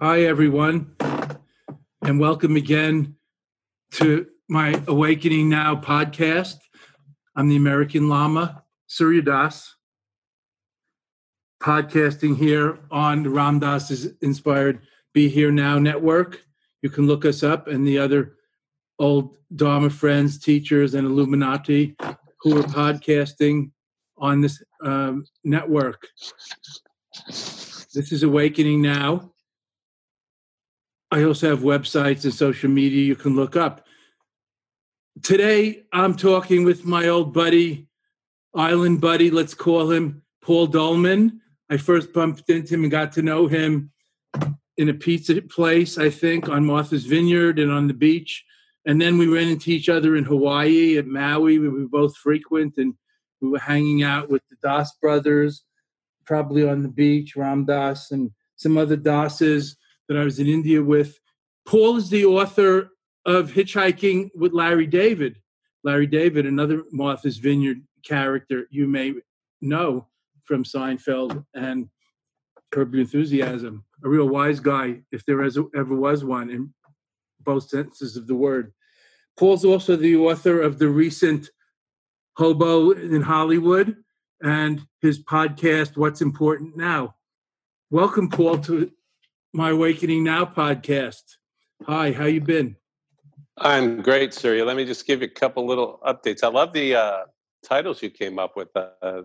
Hi, everyone, and welcome again to my Awakening Now podcast. I'm the American Lama, Surya Das, podcasting here on the Ram Dass's inspired Be Here Now network. You can look us up and the other old Dharma friends, teachers, and Illuminati who are podcasting on this um, network. This is Awakening Now I also have websites and social media you can look up. Today, I'm talking with my old buddy, island buddy, let's call him Paul Dolman. I first bumped into him and got to know him in a pizza place, I think, on Martha's Vineyard and on the beach. And then we ran into each other in Hawaii at Maui. We were both frequent and we were hanging out with the Das brothers, probably on the beach, Ram Dass and some other Dasses that I was in India with. Paul is the author of Hitchhiking with Larry David. Larry David, another Martha's Vineyard character you may know from Seinfeld and Curb Your Enthusiasm. A real wise guy, if there ever was one, in both senses of the word. Paul's also the author of the recent Hobo in Hollywood and his podcast, What's Important Now. Welcome, Paul, to my Awakening Now podcast. Hi, how you been? I'm great, Surya. Let me just give you a couple little updates. I love the uh, titles you came up with. Uh,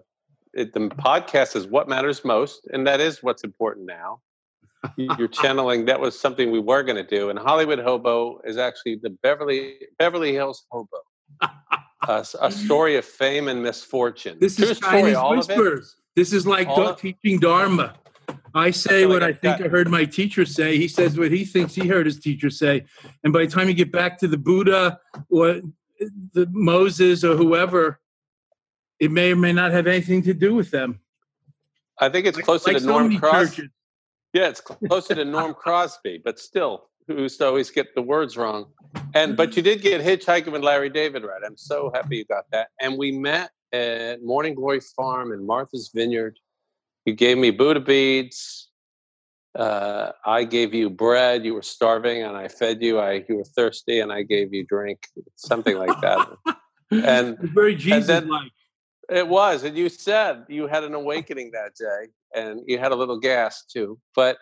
it, the podcast is what matters most, and that is what's important now. You're channeling. That was something we were going to do, and Hollywood Hobo is actually the Beverly Beverly Hills Hobo, a, a story of fame and misfortune. This True is story, Chinese whispers. This is like teaching Dharma. I say what I think I heard my teacher say. He says what he thinks he heard his teacher say. And by the time you get back to the Buddha or the Moses or whoever, it may or may not have anything to do with them. I think it's closer like, like to Norm Crosby. Yeah, it's closer to Norm Crosby, but still, who used to always get the words wrong. And but you did get hitchhiking with Larry David right. I'm so happy you got that. And we met at Morning Glory Farm in Martha's Vineyard you gave me Buddha beads. Uh, I gave you bread. You were starving, and I fed you. I you were thirsty, and I gave you drink, something like that. and very Jesus-like. It was, and you said you had an awakening that day, and you had a little gas too. But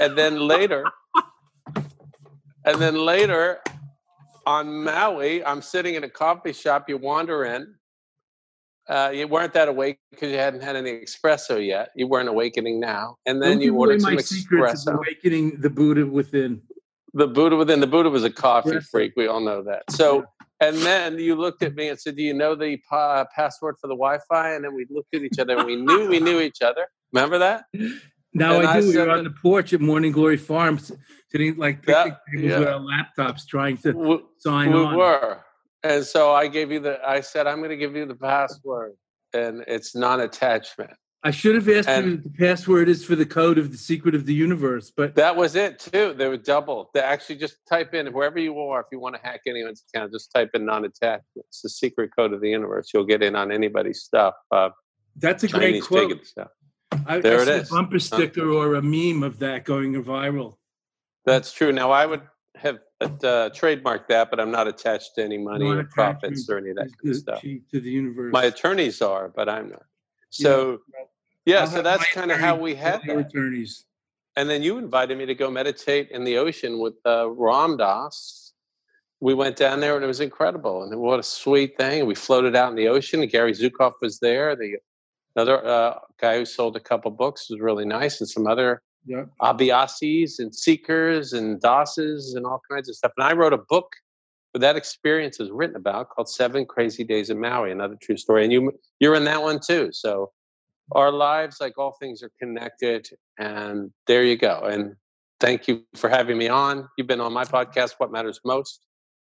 and then later, and then later on Maui, I'm sitting in a coffee shop. You wander in, uh, you weren't that awake because you hadn't had any espresso yet. You weren't awakening now, and then Don't you ordered some espresso. awakening the Buddha within. The Buddha within the Buddha was a coffee yes. freak. We all know that. So, and then you looked at me and said, "Do you know the uh, password for the Wi-Fi?" And then we looked at each other and we knew we knew each other. Remember that? Now and I do. I we were on the porch at Morning Glory Farms, sitting like picnic that, tables yeah. with our laptops, trying to we, sign we on. We were, and so I gave you the. I said, "I'm going to give you the password," and it's non-attachment. I should have asked and you the password is for the code of the secret of the universe, but that was it too. They were double. They actually just type in wherever you are. If you want to hack anyone's account, just type in non-attachment. It's the secret code of the universe. You'll get in on anybody's stuff. Uh, That's a Chinese great quote. Stuff. I, there I it is. A bumper sticker or a meme of that going viral. That's true. Now I would have uh, trademarked that, but I'm not attached to any money or profits or any of that kind of stuff. To the universe. My attorneys are, but I'm not. So, yeah, yeah so that's kind of how we had that. attorneys. And then you invited me to go meditate in the ocean with uh, Ram Dass. We went down there and it was incredible. And what a sweet thing. We floated out in the ocean. And Gary Zukav was there, the another uh, guy who sold a couple books was really nice, and some other yeah. Abhyasis and Seekers and Dasses and all kinds of stuff. And I wrote a book where that experience is written about called Seven Crazy Days in Maui, another true story. And you you're in that one too. So our lives, like all things, are connected. And there you go. And thank you for having me on. You've been on my podcast, What Matters Most.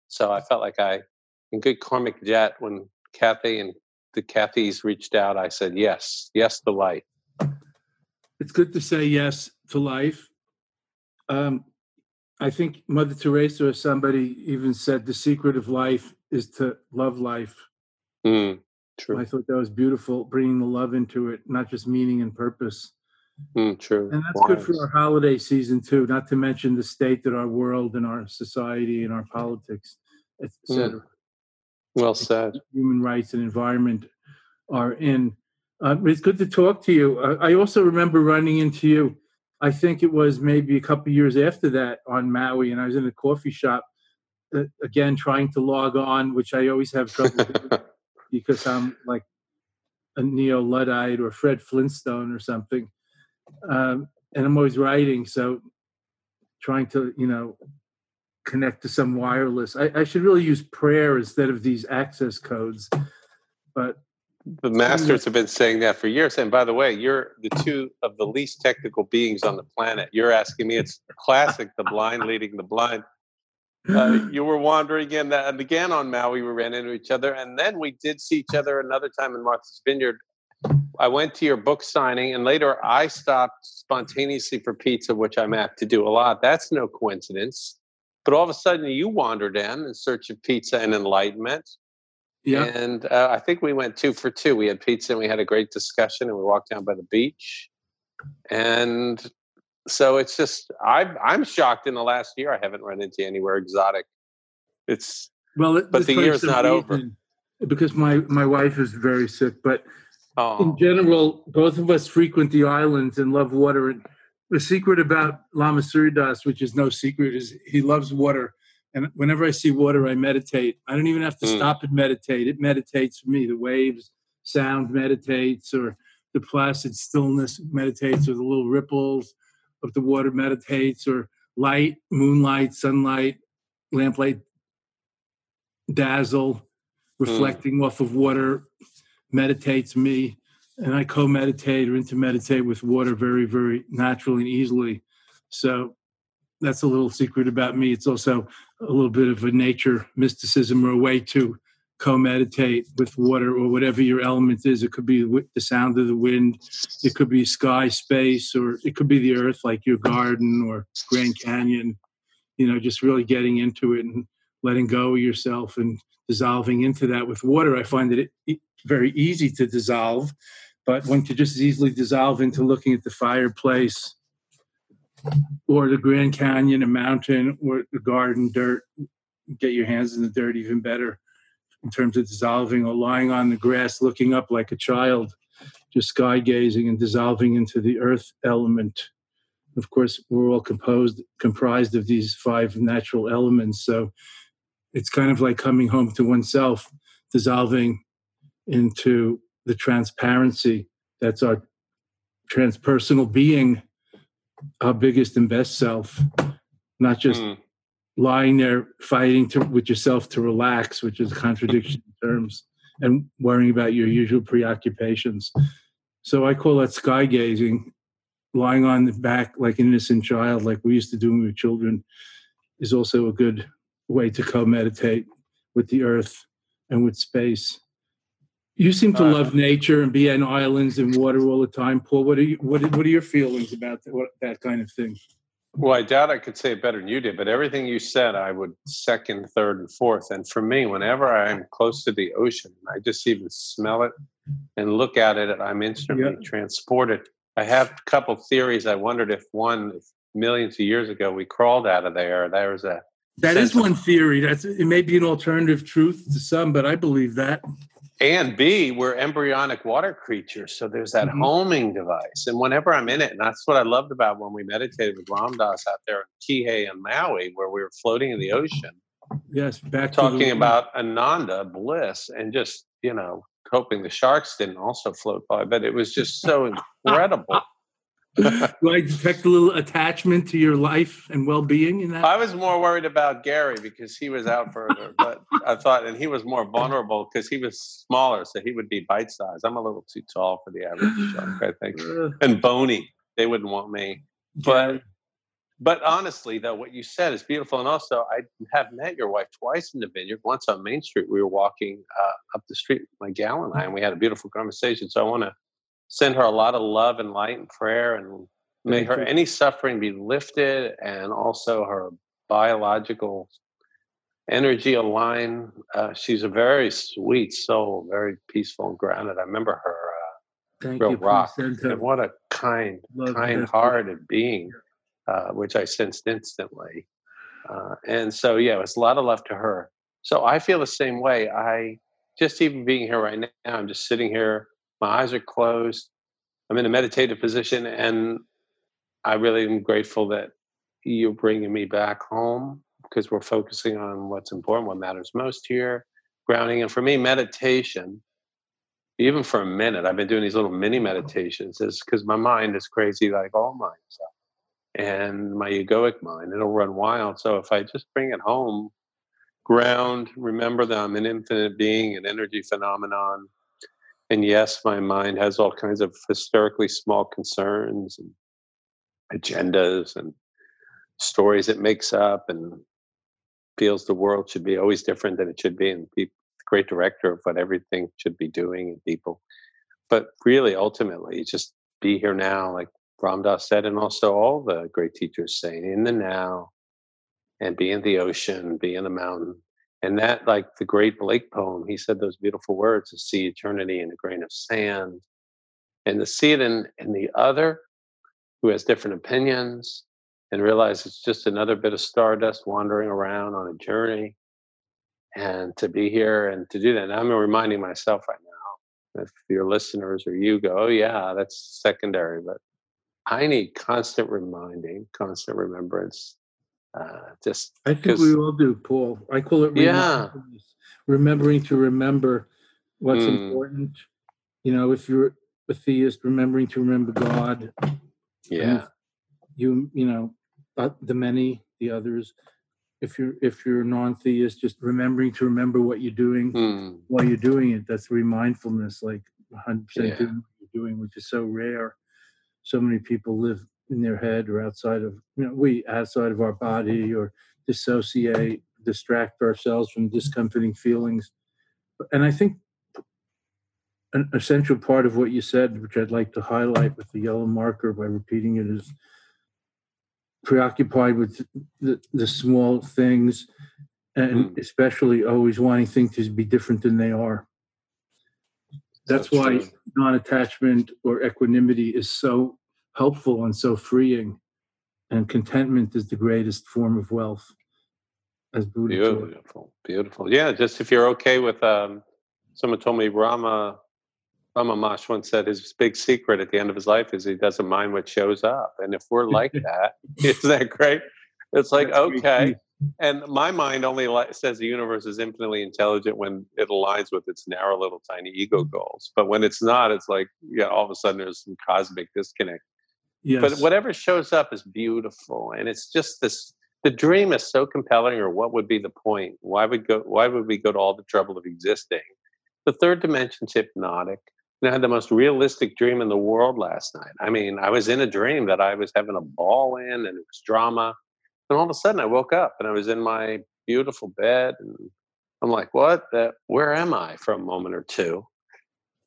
So I felt like I, in good karmic jet, when Kathy and the Kathy's reached out, I said yes, yes the light. It's good to say yes to life. Um, I think Mother Teresa or somebody even said the secret of life is to love life. Mm, true. I thought that was beautiful, bringing the love into it, not just meaning and purpose. Mm, true. And that's Wise. good for our holiday season too. Not to mention the state that our world and our society and our politics, etc. Mm. Well said. Human rights and environment are in. Uh, it's good to talk to you. Uh, I also remember running into you. I think it was maybe a couple years after that on Maui, and I was in a coffee shop uh, again trying to log on, which I always have trouble because I'm like a neo Luddite or Fred Flintstone or something, um, and I'm always writing. So trying to you know connect to some wireless. I, I, should really use prayer instead of these access codes. But the masters have been saying that for years. And by the way, you're the two of the least technical beings on the planet. You're asking me. It's classic. the blind leading the blind. Uh, you were wandering again and again on Maui. We ran into each other, and then we did see each other another time in Martha's Vineyard. I went to your book signing, and later I stopped spontaneously for pizza, which I'm apt to do a lot. That's no coincidence. But all of a sudden, you wandered in in search of pizza and enlightenment. Yeah. And uh, I think we went two for two. We had pizza and we had a great discussion, and we walked down by the beach. And so it's just I'm I'm shocked. In the last year, I haven't run into anywhere exotic. It's well, but the year's not over because my my wife is very sick. But oh. in general, both of us frequent the islands and love water and the secret about Lama Surya Das, which is no secret, is he loves water. And whenever I see water, I meditate. I don't even have to mm. stop and meditate. It meditates for me. The waves, sound meditates, or the placid stillness meditates, or the little ripples of the water meditates, or light, moonlight, sunlight, lamplight, dazzle, mm. reflecting mm. off of water meditates me and I co-meditate or intermeditate with water very, very naturally and easily. So that's a little secret about me. It's also a little bit of a nature mysticism or a way to co-meditate with water or whatever your element is. It could be the sound of the wind, it could be sky, space, or it could be the earth, like your garden or Grand Canyon. You know, just really getting into it and letting go of yourself and dissolving into that with water. I find that it very easy to dissolve but one could just as easily dissolve into looking at the fireplace or the Grand Canyon, a mountain, or the garden dirt. Get your hands in the dirt even better in terms of dissolving or lying on the grass looking up like a child, just sky gazing and dissolving into the earth element. Of course, we're all composed comprised of these five natural elements. So it's kind of like coming home to oneself, dissolving into the transparency that's our transpersonal being, our biggest and best self, not just mm. lying there fighting to, with yourself to relax, which is a contradiction in terms, and worrying about your usual preoccupations. So I call that sky gazing, lying on the back like an innocent child, like we used to do when we were children, is also a good way to co meditate with the earth and with space. You seem to uh, love nature and be on islands and water all the time, Paul. What are you, what, what are your feelings about that, what, that kind of thing? Well, I doubt I could say it better than you did, but everything you said, I would second, third, and fourth. And for me, whenever I'm close to the ocean, I just even smell it and look at it, I'm instantly yeah. transported. I have a couple theories. I wondered if one, if millions of years ago we crawled out of there, there was a that is one theory. That's it may be an alternative truth to some, but I believe that and B, we're embryonic water creatures. So there's that mm-hmm. homing device. And whenever I'm in it, and that's what I loved about when we meditated with Ram Dass out there in Kihei and Maui, where we were floating in the ocean. Yes, back talking the- about Ananda, bliss, and just, you know, hoping the sharks didn't also float by. But it was just so incredible. Do I detect a little attachment to your life and well-being in that? I was more worried about Gary because he was out further, but I thought, and he was more vulnerable because he was smaller, so he would be bite-sized. I'm a little too tall for the average shark, I think, and bony. They wouldn't want me, but. But honestly, though, what you said is beautiful. And also, I have met your wife twice in the vineyard. Once on Main Street, we were walking uh, up the street, my gal and I, and we had a beautiful conversation. So I want to send her a lot of love and light and prayer and may her any suffering be lifted and also her biological energy align. Uh, she's a very sweet soul, very peaceful and grounded. I remember her uh, real you, rock. And what a kind, kind-hearted being, uh, which I sensed instantly. Uh, and so, yeah, it's a lot of love to her. So I feel the same way. I just even being here right now, I'm just sitting here my eyes are closed. I'm in a meditative position, and I really am grateful that you're bringing me back home because we're focusing on what's important, what matters most here, grounding. And for me, meditation, even for a minute, I've been doing these little mini meditations, is because my mind is crazy like all minds and my egoic mind it'll run wild so if i just bring it home ground remember that i'm an infinite being an energy phenomenon and yes, my mind has all kinds of hysterically small concerns and agendas and stories it makes up and feels the world should be always different than it should be and be the great director of what everything should be doing and people. But really, ultimately, just be here now, like Ram Dass said, and also all the great teachers saying, in the now, and be in the ocean, be in the mountain, and that, like the great Blake poem, he said those beautiful words to see eternity in a grain of sand. And to see it in, in the other who has different opinions and realize it's just another bit of stardust wandering around on a journey. And to be here and to do that. And I'm reminding myself right now, if your listeners or you go, oh, yeah, that's secondary, but I need constant reminding, constant remembrance uh, just I think we all do, Paul. I call it yeah. remembering to remember what's mm. important. You know, if you're a theist, remembering to remember God. Yeah. You you know, uh, the many, the others. If you're if you're non-theist, just remembering to remember what you're doing mm. while you're doing it. That's mindfulness, like 100 percent doing what you're doing, which is so rare. So many people live in their head or outside of you know we outside of our body or dissociate distract ourselves from discomforting feelings. And i think an essential part of what you said which i'd like to highlight with the yellow marker by repeating it is preoccupied with the, the small things and mm. especially always wanting things to be different than they are. That's, that's why non-attachment or equanimity is so helpful and so freeing. And contentment is the greatest form of wealth, as Buddha Beautiful, beautiful. Yeah, just if you're okay with, um, someone told me Rama Ramana Maharshi once said his big secret at the end of his life is he doesn't mind what shows up. And if we're like that, isn't that great? It's like, That's okay. And my mind only says the universe is infinitely intelligent when it aligns with its narrow little tiny ego goals. But when it's not, it's like, yeah, all of a sudden there's some cosmic disconnect. Yes. But whatever shows up is beautiful. And it's just this the dream is so compelling, or what would be the point? Why would go? Why would we go to all the trouble of existing? The third dimension's hypnotic. And I had the most realistic dream in the world last night. I mean, I was in a dream that I was having a ball in, and it was drama. And all of a sudden, I woke up and I was in my beautiful bed, and I'm like, "What? That? Where am I?" For a moment or two,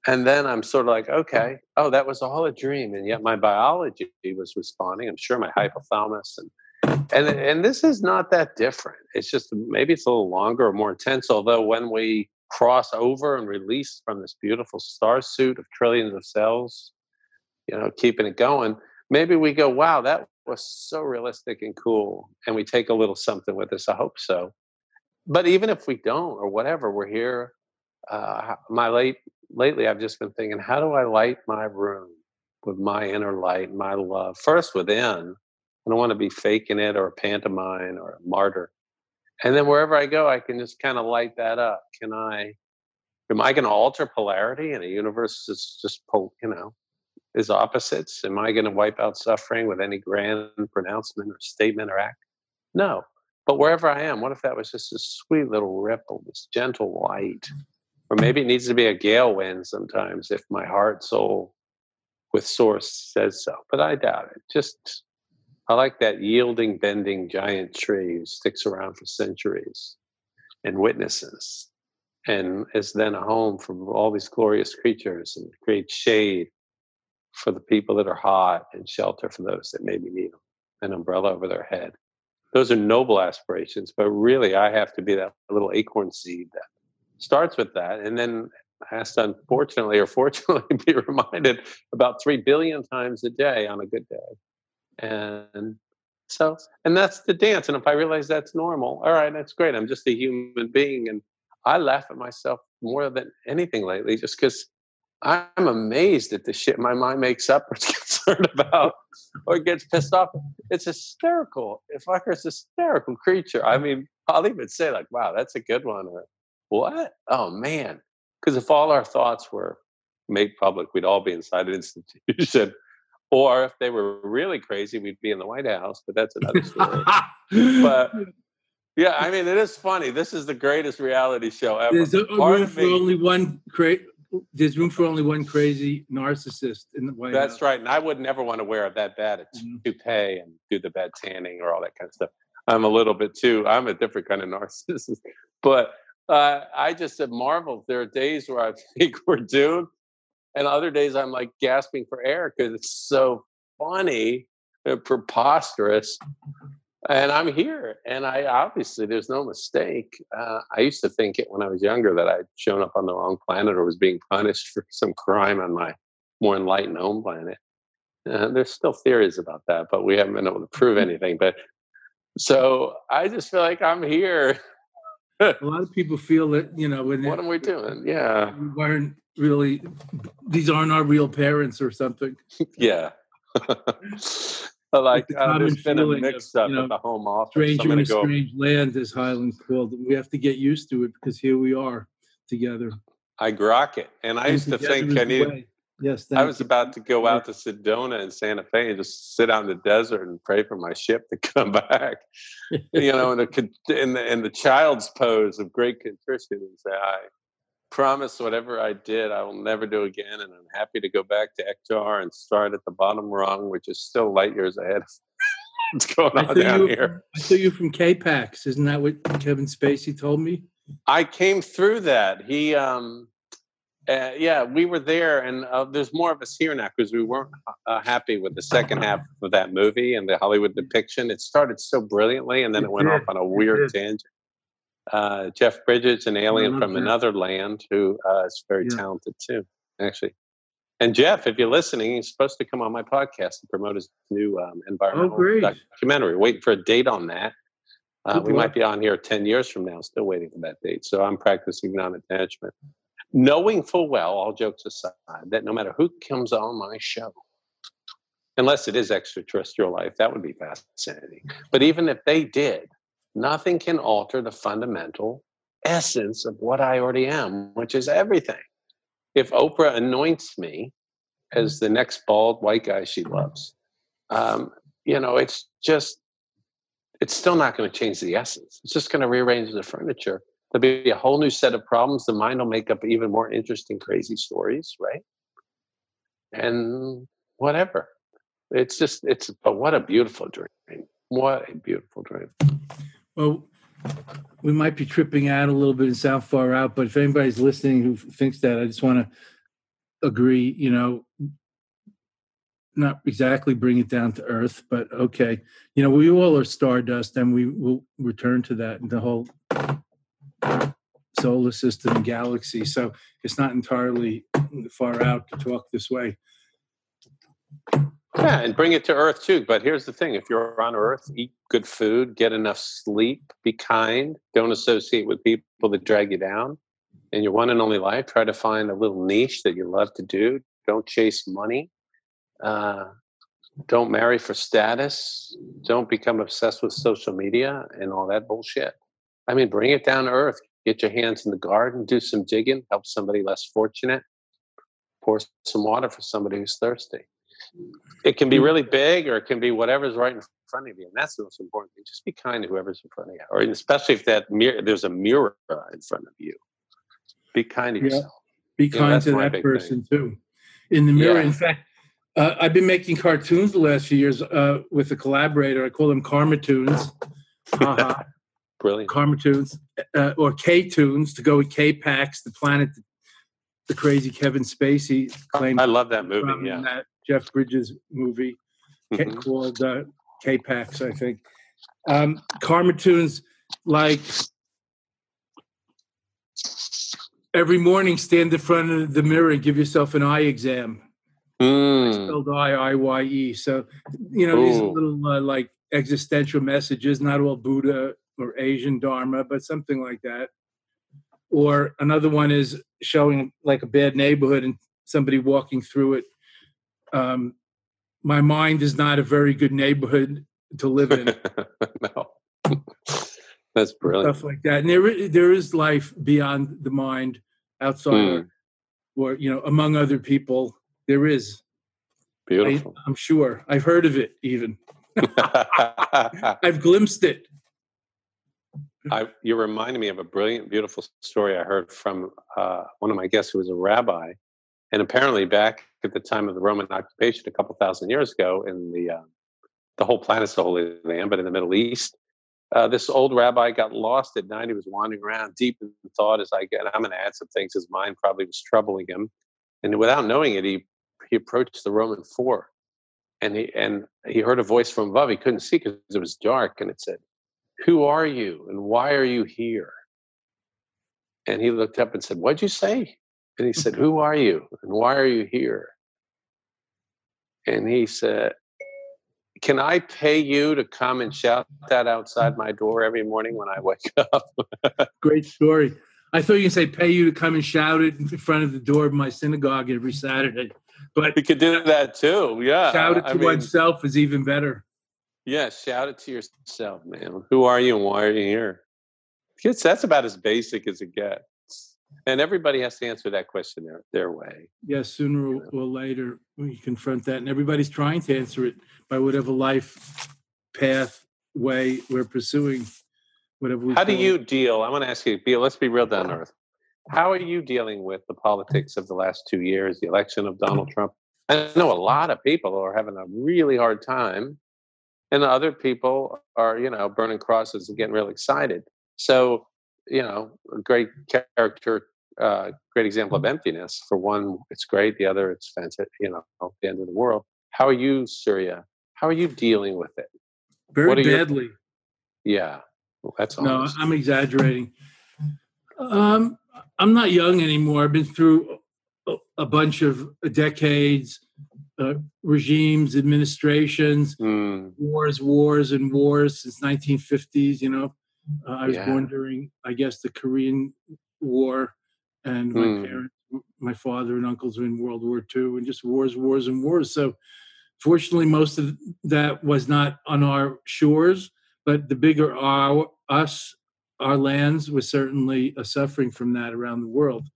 and then I'm sort of like, "Okay, oh, that was all a dream." And yet, my biology was responding. I'm sure my hypothalamus and and and this is not that different. It's just maybe it's a little longer or more intense. Although when we cross over and release from this beautiful star suit of trillions of cells, you know, keeping it going, maybe we go, wow, that was so realistic and cool. And we take a little something with us. I hope so. But even if we don't or whatever, we're here. Uh, my late lately, I've just been thinking, how do I light my room with my inner light, my love? First within. I don't want to be faking it or a pantomime or a martyr and then wherever I go, I can just kind of light that up. Can I? Am I going to alter polarity in a universe that's just you know is opposites? Am I going to wipe out suffering with any grand pronouncement or statement or act? No. But wherever I am, what if that was just a sweet little ripple, this gentle light? Or maybe it needs to be a gale wind sometimes if my heart, soul, with source says so. But I doubt it. Just I like that yielding, bending giant tree who sticks around for centuries and witnesses and is then a home for all these glorious creatures and creates shade for the people that are hot and shelter for those that maybe need them, an umbrella over their head. Those are noble aspirations, but really I have to be that little acorn seed that starts with that and then has to mm-hmm. unfortunately or fortunately be reminded about three billion times a day on a good day and so, and that's the dance. And if I realize that's normal, all right, that's great. I'm just a human being. And I laugh at myself more than anything lately, just because I'm amazed at the shit my mind makes up or gets concerned about or gets pissed off. It's hysterical. If Fucker's hysterical creature. I mean, I'll even say, like, wow, that's a good one. Or what? Oh, man. Because if all our thoughts were made public, we'd all be inside an institution or if they were really crazy, we'd be in the White House, but that's another story. but yeah, I mean, it is funny. This is the greatest reality show ever. There's a, room for only one cra- There's room for only one crazy narcissist in the White that's House. That's right. And I would never want to wear that bad a mm-hmm. toupee and do the bad tanning or all that kind of stuff. I'm a little bit too. I'm a different kind of narcissist, but uh, I just have marveled. There are days where I think we're doomed, and other days I'm like gasping for air because it's so funny and preposterous. And I'm here, and I obviously there's no mistake. Uh, I used to think it when I was younger that I'd shown up on the wrong planet or was being punished for some crime on my more enlightened home planet. Uh, there's still theories about that, but we haven't been able to prove anything. But so I just feel like I'm here. a lot of people feel that you know when what are we doing? Yeah, we weren't really these aren't our real parents or something. yeah. like the uh, there's been a mix up you know, at the home office. Stranger in a go... strange land, as Heinlein called it. We have to get used to it because here we are together. I grok it, and I and used to think I need. Yes, I was you. about to go out to Sedona and Santa Fe and just sit out in the desert and pray for my ship to come back. you know, in the, in the in the child's pose of great contrition and say, "I promise whatever I did, I will never do again. And I'm happy to go back to Ektar and start at the bottom rung, which is still light years ahead. of What's going on down here? I saw you from K-Pax. Isn't that what Kevin Spacey told me? I came through that. He, um, uh, yeah, we were there, and uh, there's more of us here now because we weren't uh, happy with the second half of that movie and the Hollywood depiction. It started so brilliantly, and then it, it went did. off on a weird tangent uh, Jeff Bridges, an alien from another land, who uh, is very yeah. talented too, actually. And Jeff, if you're listening, he's supposed to come on my podcast to promote his new um, oh, environmental oh, documentary. Waiting for a date on that. Uh, we might be on here 10 years from now, still waiting for that date. So I'm practicing non attachment. Knowing full well, all jokes aside, that no matter who comes on my show, unless it is extraterrestrial life, that would be fascinating. But even if they did, nothing can alter the fundamental essence of what I already am, which is everything. If Oprah anoints me as the next bald white guy she loves, um, you know, it's just it's still not going to change the essence. It's just going to rearrange the furniture. There'll be a whole new set of problems. The mind will make up even more interesting, crazy stories, right? And whatever. It's just, it's, but what a beautiful dream. What a beautiful dream. Well, we might be tripping out a little bit and sound far out, but if anybody's listening who thinks that, I just want to agree, you know, not exactly bring it down to earth, but okay. You know, we all are stardust and we will return to that and the whole solar system galaxy. So it's not entirely far out to talk this way. Yeah, and bring it to earth too. But here's the thing if you're on earth, eat good food, get enough sleep, be kind, don't associate with people that drag you down. In your one and only life, try to find a little niche that you love to do. Don't chase money. Uh, don't marry for status. Don't become obsessed with social media and all that bullshit. I mean, bring it down to earth. Get your hands in the garden, do some digging, help somebody less fortunate, pour some water for somebody who's thirsty. It can be really big or it can be whatever's right in front of you. And that's the most important thing. Just be kind to whoever's in front of you. Or especially if that mirror there's a mirror in front of you. Be kind to yeah. yourself. Be kind you know, to that person thing. too. In the mirror. Yeah. In fact, uh, I've been making cartoons the last few years uh, with a collaborator. I call them Karmatoons. Uh-huh. Brilliant. Karmatoons uh, or K Tunes to go with K Pax, the planet, the crazy Kevin Spacey claimed. I love that movie. Yeah. That Jeff Bridges movie mm-hmm. called uh, K Pax, I think. Um, tunes like every morning stand in front of the mirror and give yourself an eye exam Mm. Spelled I I Y E. So, you know, Ooh. these little uh, like existential messages, not all Buddha or Asian Dharma, but something like that. Or another one is showing like a bad neighborhood and somebody walking through it. Um, my mind is not a very good neighborhood to live in. no. That's brilliant. Stuff like that. And there, there is life beyond the mind, outside, mm. or you know, among other people there is. Beautiful. I, am sure. I've heard of it even. I've glimpsed it. I, you reminded me of a brilliant, beautiful story I heard from uh, one of my guests who was a rabbi. And apparently, back at the time of the Roman occupation, a couple thousand years ago, in the uh, the whole planet's the Holy Land, but in the Middle East, uh, this old rabbi got lost at night. He was wandering around deep in thought. As I get, I'm going to add some things. His mind probably was troubling him, and without knowing it, he he approached the Roman four, and he and he heard a voice from above. He couldn't see because it was dark, and it said, "Who are you, and why are you here?" And he looked up and said, "What'd you say?" And he mm-hmm. said, "Who are you, and why are you here?" And he said, can I pay you to come and shout that outside my door every morning when I wake up? Great story. I thought you say pay you to come and shout it in front of the door of my synagogue every Saturday. But we could do that too. Yeah. Shout it to I mean, oneself is even better. Yeah, shout it to yourself, man. Who are you and why are you here? Kids, that's about as basic as it gets. And everybody has to answer that question their their way. Yes, sooner or later we confront that, and everybody's trying to answer it by whatever life path way we're pursuing. Whatever. How do you deal? I want to ask you, Bill. Let's be real down earth. How are you dealing with the politics of the last two years, the election of Donald Trump? I know a lot of people are having a really hard time, and other people are, you know, burning crosses and getting real excited. So, you know, a great character, uh, great example of emptiness. For one, it's great. The other, it's fantastic. You know, the end of the world. How are you, Surya? How are you dealing with it? Very badly. Your, yeah, well, that's no. I'm exaggerating. Um, I'm not young anymore. I've been through a, bunch of decades, uh, regimes, administrations, mm. wars, wars, and wars since 1950s. You know, uh, I was yeah. born during, I guess, the Korean War, and my mm. parents, my father and uncles were in World War II, and just wars, wars, and wars. So, fortunately, most of that was not on our shores, but the bigger our us our lands was certainly suffering from that around the world.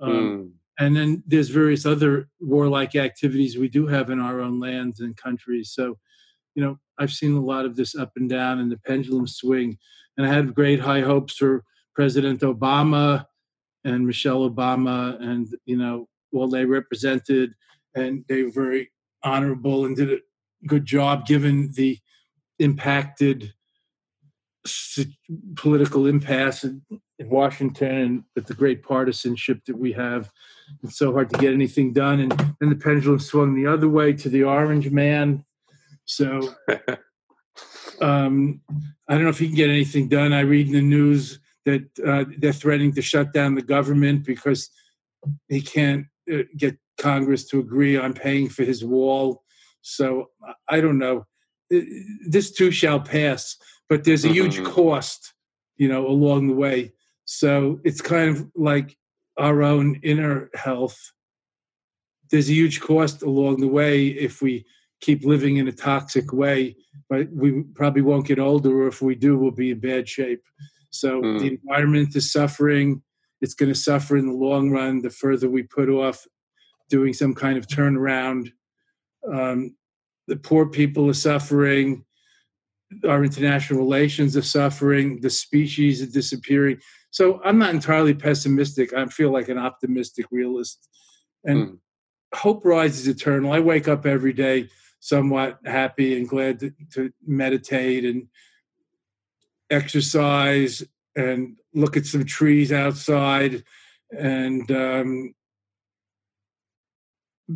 Um, mm. And then there's various other warlike activities we do have in our own lands and countries. So, you know, I've seen a lot of this up and down and the pendulum swing. And I had great high hopes for President Obama and Michelle Obama, and you know, well, they represented and they were very honorable and did a good job given the impacted political impasse in, in Washington and with the great partisanship that we have. It's so hard to get anything done. And then the pendulum swung the other way to the orange man. So um, I don't know if he can get anything done. I read in the news that uh, they're threatening to shut down the government because he can't uh, get Congress to agree on paying for his wall. So I don't know. This too shall pass, but there's a huge mm-hmm. cost, you know, along the way. So it's kind of like our own inner health. There's a huge cost along the way if we keep living in a toxic way, but we probably won't get older, or if we do, we'll be in bad shape. So mm. the environment is suffering. It's going to suffer in the long run the further we put off doing some kind of turnaround. Um, the poor people are suffering. Our international relations are suffering. The species are disappearing. So I'm not entirely pessimistic. I feel like an optimistic realist. And mm. hope rises eternal. I wake up every day somewhat happy and glad to, to meditate and exercise and look at some trees outside and um,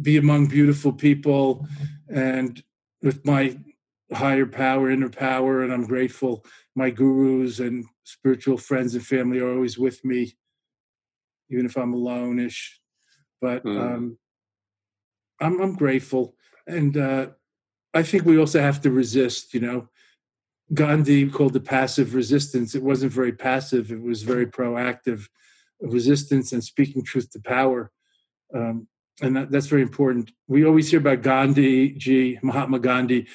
be among beautiful people and with my higher power, inner power, and I'm grateful. My gurus and spiritual friends and family are always with me, even if I'm alone-ish. But mm. um, I'm, I'm grateful, and uh, I think we also have to resist. You know, Gandhi called it passive resistance. It wasn't very passive; it was very proactive resistance and speaking truth to power. Um, and that, that's very important. We always hear about Gandhi, G, Mahatma Gandhi,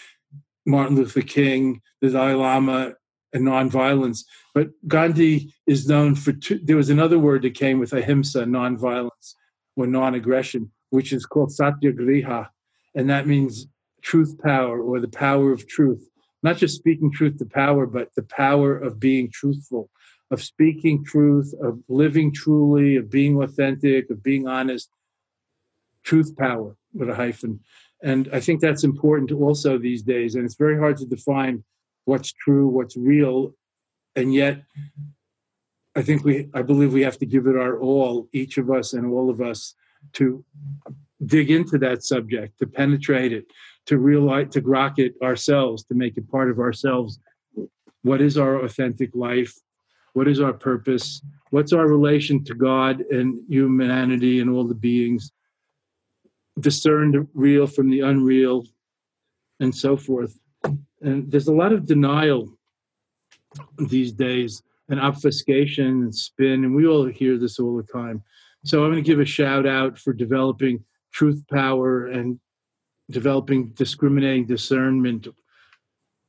Martin Luther King, the Dalai Lama, and nonviolence. But Gandhi is known for two, there was another word that came with ahimsa, nonviolence or non-aggression, which is called satyagraha, and that means truth power or the power of truth. Not just speaking truth to power, but the power of being truthful, of speaking truth, of living truly, of being authentic, of being honest, truth power with a hyphen. And I think that's important also these days. And it's very hard to define what's true, what's real. And yet, I think we, I believe we have to give it our all, each of us and all of us, to dig into that subject, to penetrate it, to realize, to grok it ourselves, to make it part of ourselves. What is our authentic life? What is our purpose? What's our relation to God and humanity and all the beings? Discern the real from the unreal and so forth. And there's a lot of denial these days and obfuscation and spin, and we all hear this all the time. So I'm going to give a shout out for developing truth power and developing discriminating discernment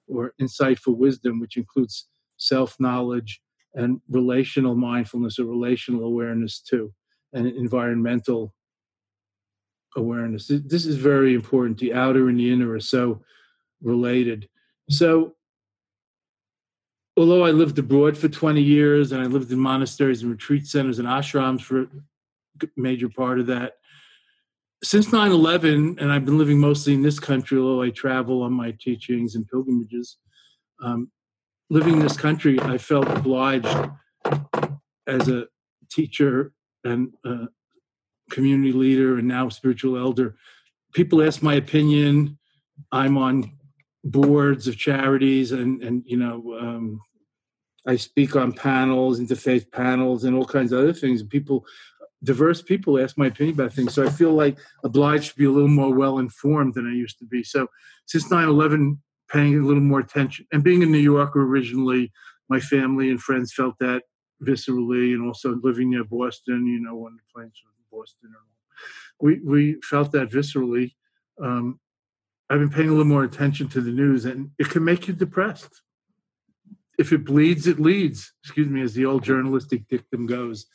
or insightful wisdom, which includes self knowledge and relational mindfulness or relational awareness too, and environmental awareness. This is very important. The outer and the inner are so related. So, although I lived abroad for 20 years and I lived in monasteries and retreat centers and ashrams for a major part of that, since 9 11, and I've been living mostly in this country, although I travel on my teachings and pilgrimages, um, living in this country, I felt obliged as a teacher and uh, community leader and now spiritual elder. People ask my opinion. I'm on boards of charities and and you know um, I speak on panels, interfaith panels, and all kinds of other things. And people, diverse people, ask my opinion about things. So I feel like obliged to be a little more well informed than I used to be. So since 9/11, paying a little more attention and being a New Yorker originally, my family and friends felt that viscerally, and also living near Boston, you know, when the planes Boston. We we felt that viscerally. Um, I've been paying a little more attention to the news, and it can make you depressed. If it bleeds, it leads. Excuse me, as the old journalistic dictum goes.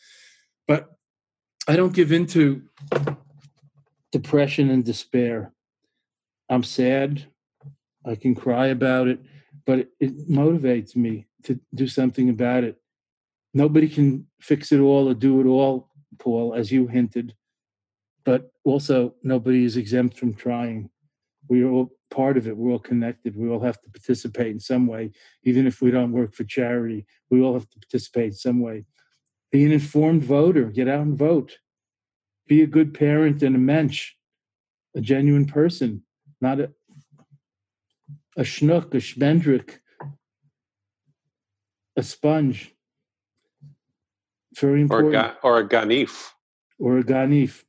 But I don't give in to depression and despair. I'm sad. I can cry about it, but it, it motivates me to do something about it. Nobody can fix it all or do it all, Paul, as you hinted, but also nobody is exempt from trying. We are all part of it. We're all connected. We all have to participate in some way, even if we don't work for charity. We all have to participate in some way. Be an informed voter. Get out and vote. Be a good parent and a mensch, a genuine person, not a a schnook, a schmendrick, a sponge. Very important. Or, ga- or a ganif. Or a ganif.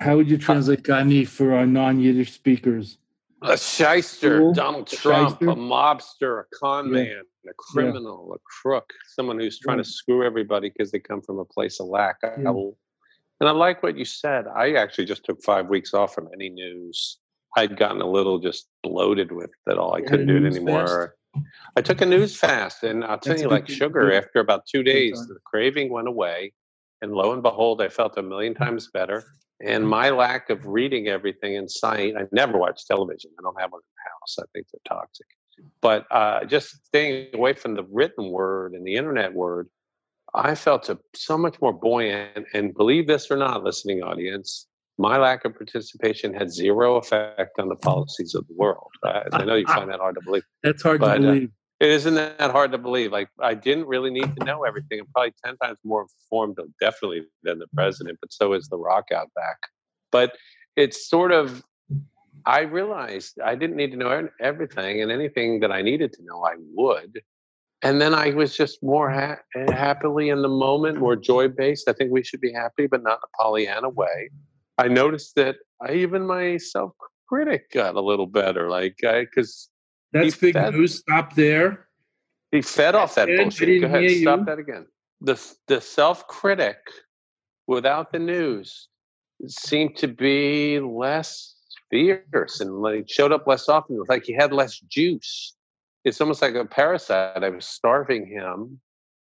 How would you uh, translate ganif for our non-Yiddish speakers? A shyster? Donald Trump, a, a, mobster, a con yeah. man, a criminal, yeah. a crook, someone who's trying yeah. to screw everybody because they come from a place of lack. I, I will, and I like what you said. I actually just took five weeks off from any news. I'd gotten a little just bloated with it all. I couldn't do it anymore. I took a news fast, and I'll tell That's you, like sugar, after about two days, the craving went away. And lo and behold, I felt a million times better. And my lack of reading everything in sight, I never watch television. I don't have one in the house. I think they're toxic. But uh, just staying away from the written word and the internet word, I felt a, so much more buoyant. And believe this or not, listening audience, my lack of participation had zero effect on the policies of the world. I, I know you find that hard to believe. That's hard but, to uh, believe. Uh, it isn't that hard to believe. Like I didn't really need to know everything. I'm probably ten times more informed, definitely, than the president. But so is the Rock out back. But it's sort of. I realized I didn't need to know everything, and anything that I needed to know, I would. And then I was just more ha- happily in the moment, more joy based. I think we should be happy, but not in a Pollyanna way. I noticed that I even my self critic got a little better. Like, because that's big fed, news. Stop there. He fed off that bullshit. Go ahead, stop you. that again. The the self critic without the news seemed to be less fierce and like showed up less often. It was like he had less juice. It's almost like a parasite. I was starving him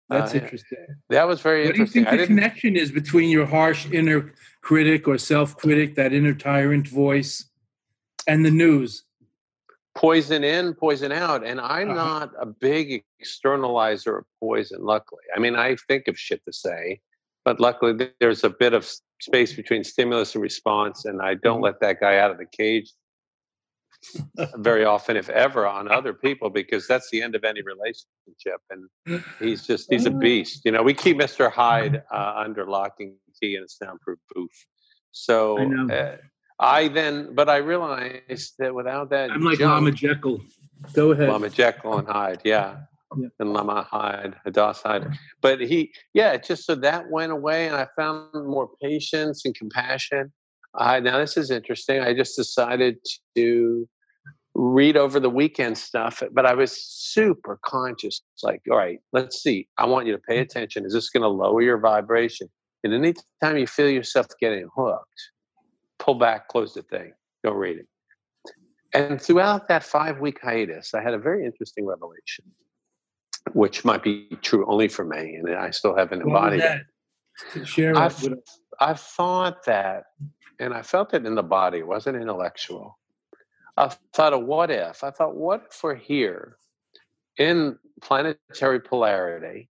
that's uh, interesting. That was very what interesting. What do you think the connection is between your harsh inner critic or self-critic, that inner tyrant voice, and the news? Poison in, poison out. And I'm uh-huh. not a big externalizer of poison, luckily. I mean, I think of shit to say, but luckily there's a bit of space between stimulus and response, and I don't mm-hmm. let that guy out of the cage very often, if ever, on other people because that's the end of any relationship. And he's just he's a oh. beast. You know, we keep Mister Hyde uh, under lock and key in a soundproof booth. So I, uh, I, then, but I realized that without that, I'm like junk, Lama Jekyll. Go ahead, Lama Jekyll and Hyde. Yeah. Yeah. and Lama Hyde, Hadass Hyde. But he, yeah, just so that went away, and I found more patience and compassion. Now this is interesting. I just decided to read over the weekend stuff, but I was super conscious. It's like, all right, let's see. I want you to pay attention. Is this going to lower your vibration? And anytime you feel yourself getting hooked, pull back, close the thing, go read it. And throughout that five week hiatus, I had a very interesting revelation, which might be true only for me, and I still haven't embodied it. Share I've, I've thought that, and I felt it in the body, it wasn't intellectual I thought of what if. I thought, what if we're here in planetary polarity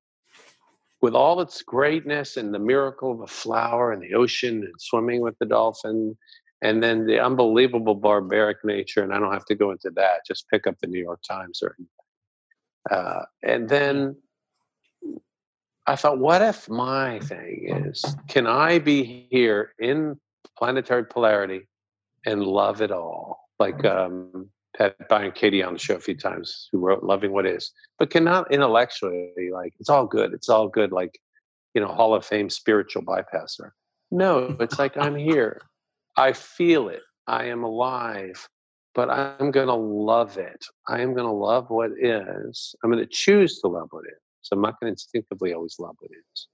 with all its greatness and the miracle of a flower and the ocean and swimming with the dolphin and then the unbelievable barbaric nature and i don't have to go into that just pick up the new york times or uh, and then i thought what if my thing is can i be here in planetary polarity and love it all like um, had Byron Katie on the show a few times, who wrote "Loving What Is," but cannot intellectually like it's all good. It's all good, like you know, Hall of Fame spiritual bypasser. No, it's like I'm here. I feel it. I am alive, but I'm going to love it. I am going to love what is. I'm going to choose to love what is. So I'm not going to instinctively always love what is.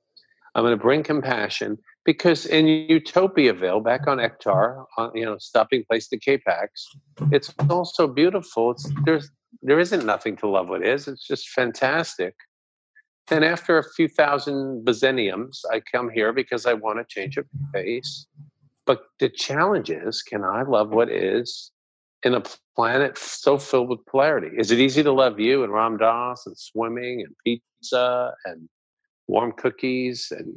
I'm going to bring compassion because in Utopiaville, back on Ektar, on, you know, stopping place to K-Pax, it's also beautiful. It's, there's there isn't nothing to love what is. It's just fantastic. And after a few thousand bazeniums, I come here because I want to change of pace. But the challenge is, can I love what is in a planet so filled with polarity. Is it easy to love you and Ram Dass and swimming and pizza and warm cookies and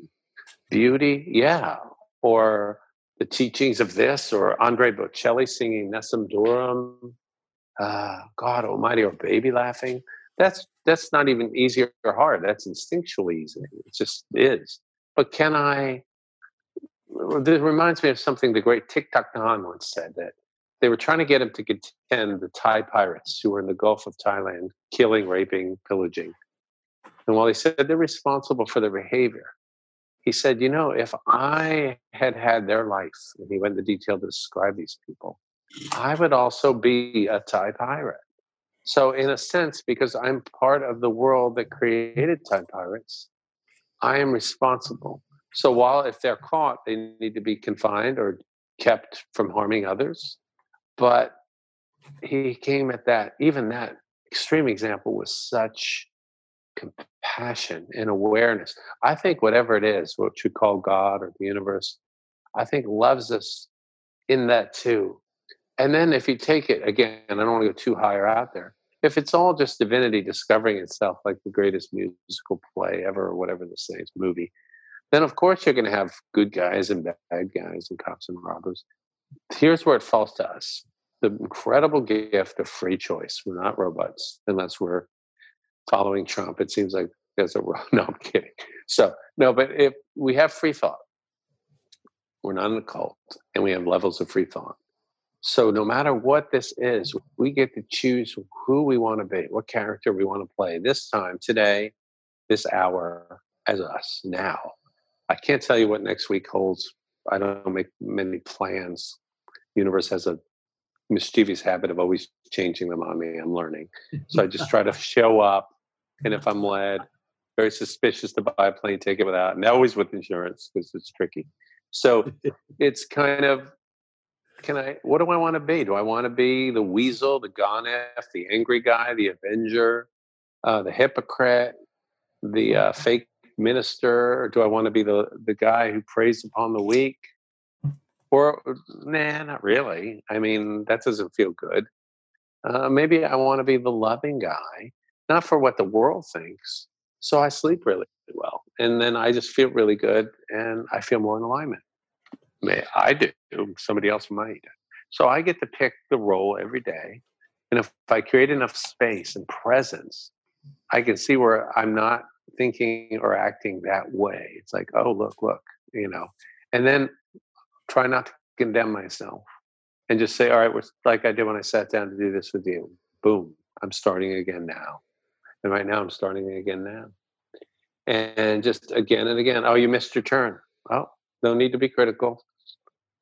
beauty? Yeah. Or the teachings of this, or Andre Bocelli singing Nessun Dorma, uh, God Almighty, or baby laughing. That's that's not even easy or hard. That's instinctually easy. It just is. But can I? This reminds me of something the great Thich Nhat Hanh once said that they were trying to get him to contend the Thai pirates who were in the Gulf of Thailand, killing, raping, pillaging. And while he said they're responsible for their behavior, he said, You know, if I had had their life, and he went into detail to describe these people, I would also be a Thai pirate. So, in a sense, because I'm part of the world that created Thai pirates, I am responsible. So, while if they're caught, they need to be confined or kept from harming others, but he came at that, even that extreme example was such compassion and awareness. I think whatever it is, what you call God or the universe, I think loves us in that too. And then if you take it again, I don't want to go too high or out there. If it's all just divinity discovering itself, like the greatest musical play ever, or whatever this is, movie, then of course you're going to have good guys and bad guys and cops and robbers. Here's where it falls to us the incredible gift of free choice. We're not robots unless we're following Trump. It seems like there's a no. I'm kidding. So no, but if we have free thought, we're not in a cult, and we have levels of free thought. So no matter what this is, we get to choose who we want to be, what character we want to play. This time, today, this hour, as us now. I can't tell you what next week holds. I don't make many plans. Universe has a mischievous habit of always changing them on me. I'm learning. So I just try to show up. And if I'm led, very suspicious to buy a plane ticket without, and always with insurance because it's tricky. So it's kind of, can I, what do I want to be? Do I want to be the weasel, the Ganef, the angry guy, the avenger, uh, the hypocrite, the uh, fake minister? Or do I want to be the, the guy who preys upon the weak? Or, nah, not really. I mean, that doesn't feel good. Uh, maybe I want to be the loving guy, not for what the world thinks. So I sleep really well. And then I just feel really good and I feel more in alignment. May I do, somebody else might. So I get to pick the role every day. And if I create enough space and presence, I can see where I'm not thinking or acting that way. It's like, oh, look, look, you know. And then try not to condemn myself and just say, all right, like I did when I sat down to do this with you. Boom, I'm starting again now. And right now I'm starting again now. And just again and again, oh, you missed your turn. Oh, no need to be critical.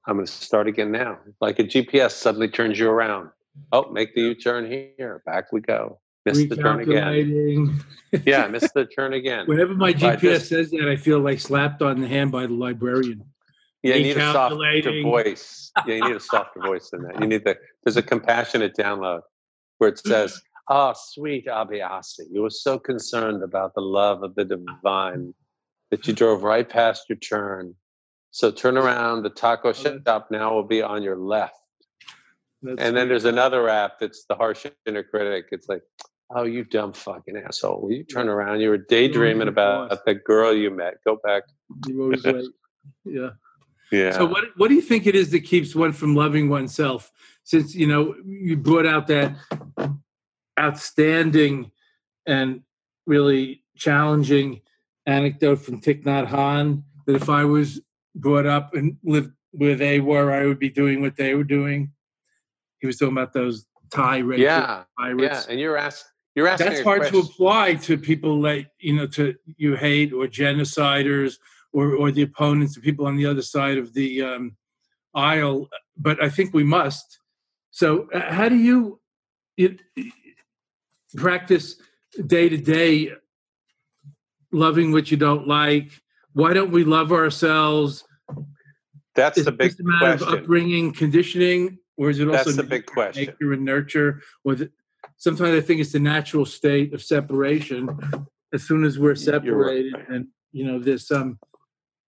I'm going to start again now. Like a GPS suddenly turns you around. Oh, make the U turn here. Back we go. Miss the turn again. yeah, miss the turn again. Whenever my GPS just, says that, I feel like slapped on the hand by the librarian. Yeah, you need a softer voice. Yeah, you need a softer voice than that. You need the there's a compassionate download where it says, oh, sweet Abhyasi, you were so concerned about the love of the divine that you drove right past your turn. So turn around, the taco oh, shop now will be on your left. That's and then there's another app that's the harsh inner critic. It's like, oh, you dumb fucking asshole. Will you turn around? You were daydreaming mm-hmm. about the girl you met. Go back. You always late. Yeah. Yeah. So what what do you think it is that keeps one from loving oneself? Since you know you brought out that outstanding and really challenging anecdote from Thich Nhat Hanh that if I was brought up and lived where they were, I would be doing what they were doing. He was talking about those Thai red yeah, pirates. Yeah, and you're asked. You're asking. That's hard question. to apply to people like you know to you hate or genociders or, or the opponents, the people on the other side of the um, aisle, but I think we must. So, uh, how do you it, practice day to day loving what you don't like? Why don't we love ourselves? That's is the big question. Of upbringing, conditioning, or is it also That's the big question. nature and nurture? The, sometimes I think it's the natural state of separation. As soon as we're separated, right. and you know, there's some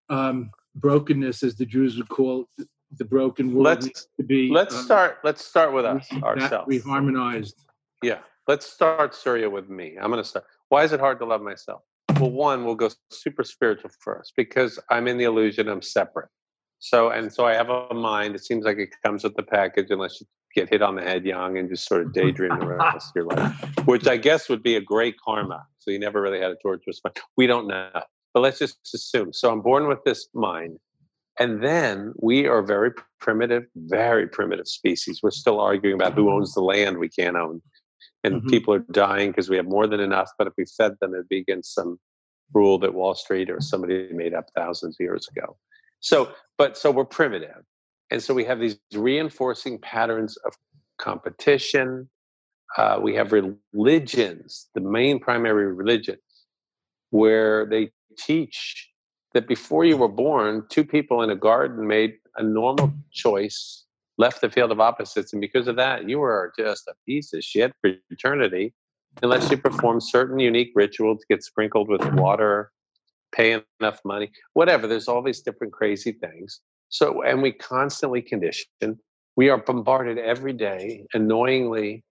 um, brokenness, as the Jews would call it, the broken world let's, to be. Let's uh, start. Let's start with us ourselves. We harmonized. Yeah, let's start Surya with me. I'm going to start. Why is it hard to love myself? Well, one, we'll go super spiritual first because I'm in the illusion I'm separate. So and so I have a mind. It seems like it comes with the package unless you get hit on the head young and just sort of daydream the rest of your life, which I guess would be a great karma. So you never really had a torturous mind. We don't know, but let's just assume. So I'm born with this mind. And then we are very primitive, very primitive species. We're still arguing about who owns the land we can't own. And mm-hmm. people are dying because we have more than enough. But if we fed them, it'd be against some rule that Wall Street or somebody made up thousands of years ago. So, but so we're primitive. And so we have these reinforcing patterns of competition. Uh, we have religions, the main primary religions, where they teach that before you were born, two people in a garden made a normal choice, left the field of opposites, and because of that, you were just a piece of shit for eternity, unless you perform certain unique rituals, get sprinkled with water, pay enough money, whatever. There's all these different crazy things. So, and we constantly condition. We are bombarded every day, annoyingly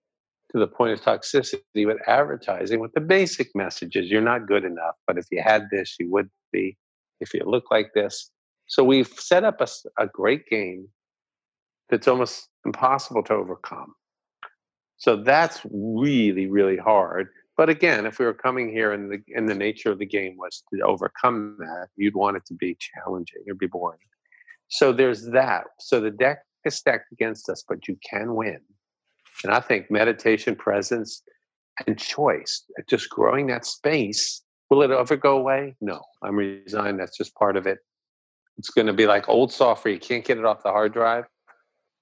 to the point of toxicity, with advertising with the basic messages you're not good enough, but if you had this, you would be. If you look like this. So, we've set up a, a great game that's almost impossible to overcome. So, that's really, really hard. But again, if we were coming here and the and the nature of the game was to overcome that, you'd want it to be challenging or be boring. So there's that. So the deck is stacked against us, but you can win. And I think meditation, presence, and choice, just growing that space, will it ever go away? No, I'm resigned. That's just part of it. It's going to be like old software. You can't get it off the hard drive,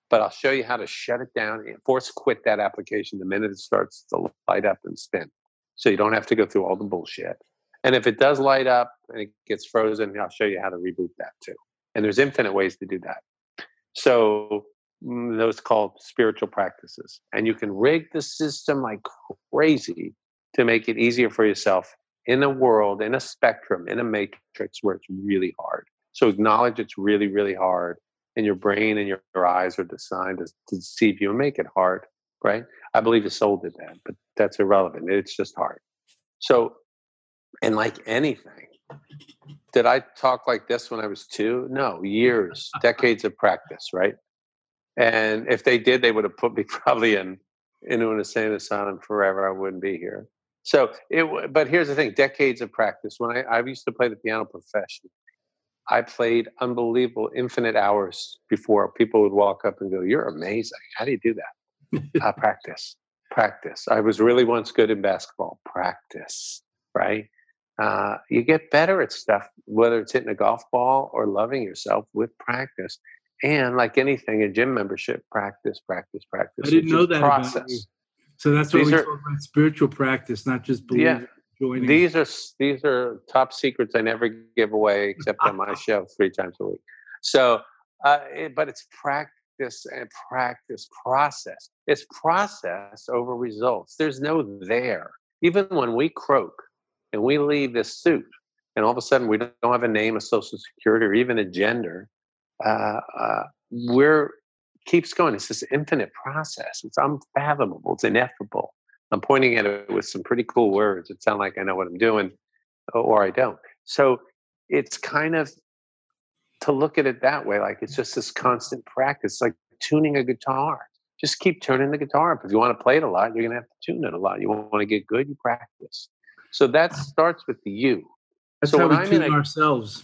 but I'll show you how to shut it down and force quit that application the minute it starts to light up and spin. So you don't have to go through all the bullshit. And if it does light up and it gets frozen, I'll show you how to reboot that too. And there's infinite ways to do that. So mm, those called spiritual practices. And you can rig the system like crazy to make it easier for yourself in a world, in a spectrum, in a matrix where it's really hard. So acknowledge it's really, really hard. And your brain and your, your eyes are designed to, to deceive you and make it hard, right? I believe the soul did that, but that's irrelevant. It's just hard. So, and like anything, did I talk like this when I was two? No, years, decades of practice, right? And if they did, they would have put me probably in into an insane asylum forever. I wouldn't be here. So it. But here's the thing: decades of practice. When I, I used to play the piano professionally, I played unbelievable, infinite hours before people would walk up and go, "You're amazing. How do you do that?" uh, practice, practice. I was really once good in basketball. Practice, right? uh, you get better at stuff, whether it's hitting a golf ball or loving yourself with practice. And like anything, a gym membership, practice, practice, practice. I didn't know that process. So that's what we are, talk about spiritual practice, not just believing. Yeah. Joining. These are these are top secrets I never give away except on my show three times a week. So, uh, it, but it's practice and practice process. It's process over results. There's no there. Even when we croak, and we leave this suit and all of a sudden we don't have a name, a social security, or even a gender, uh, uh, we're keeps going. It's this infinite process. It's unfathomable. It's ineffable. I'm pointing at it with some pretty cool words. It sound like I know what I'm doing, or I don't. So it's kind of to look at it that way, like it's just this constant practice, like tuning a guitar. Just keep tuning the guitar up. If you want to play it a lot, you're gonna have to tune it a lot. You want to get good, you practice. So that starts with the you. That's so how when we I'm tune a, ourselves.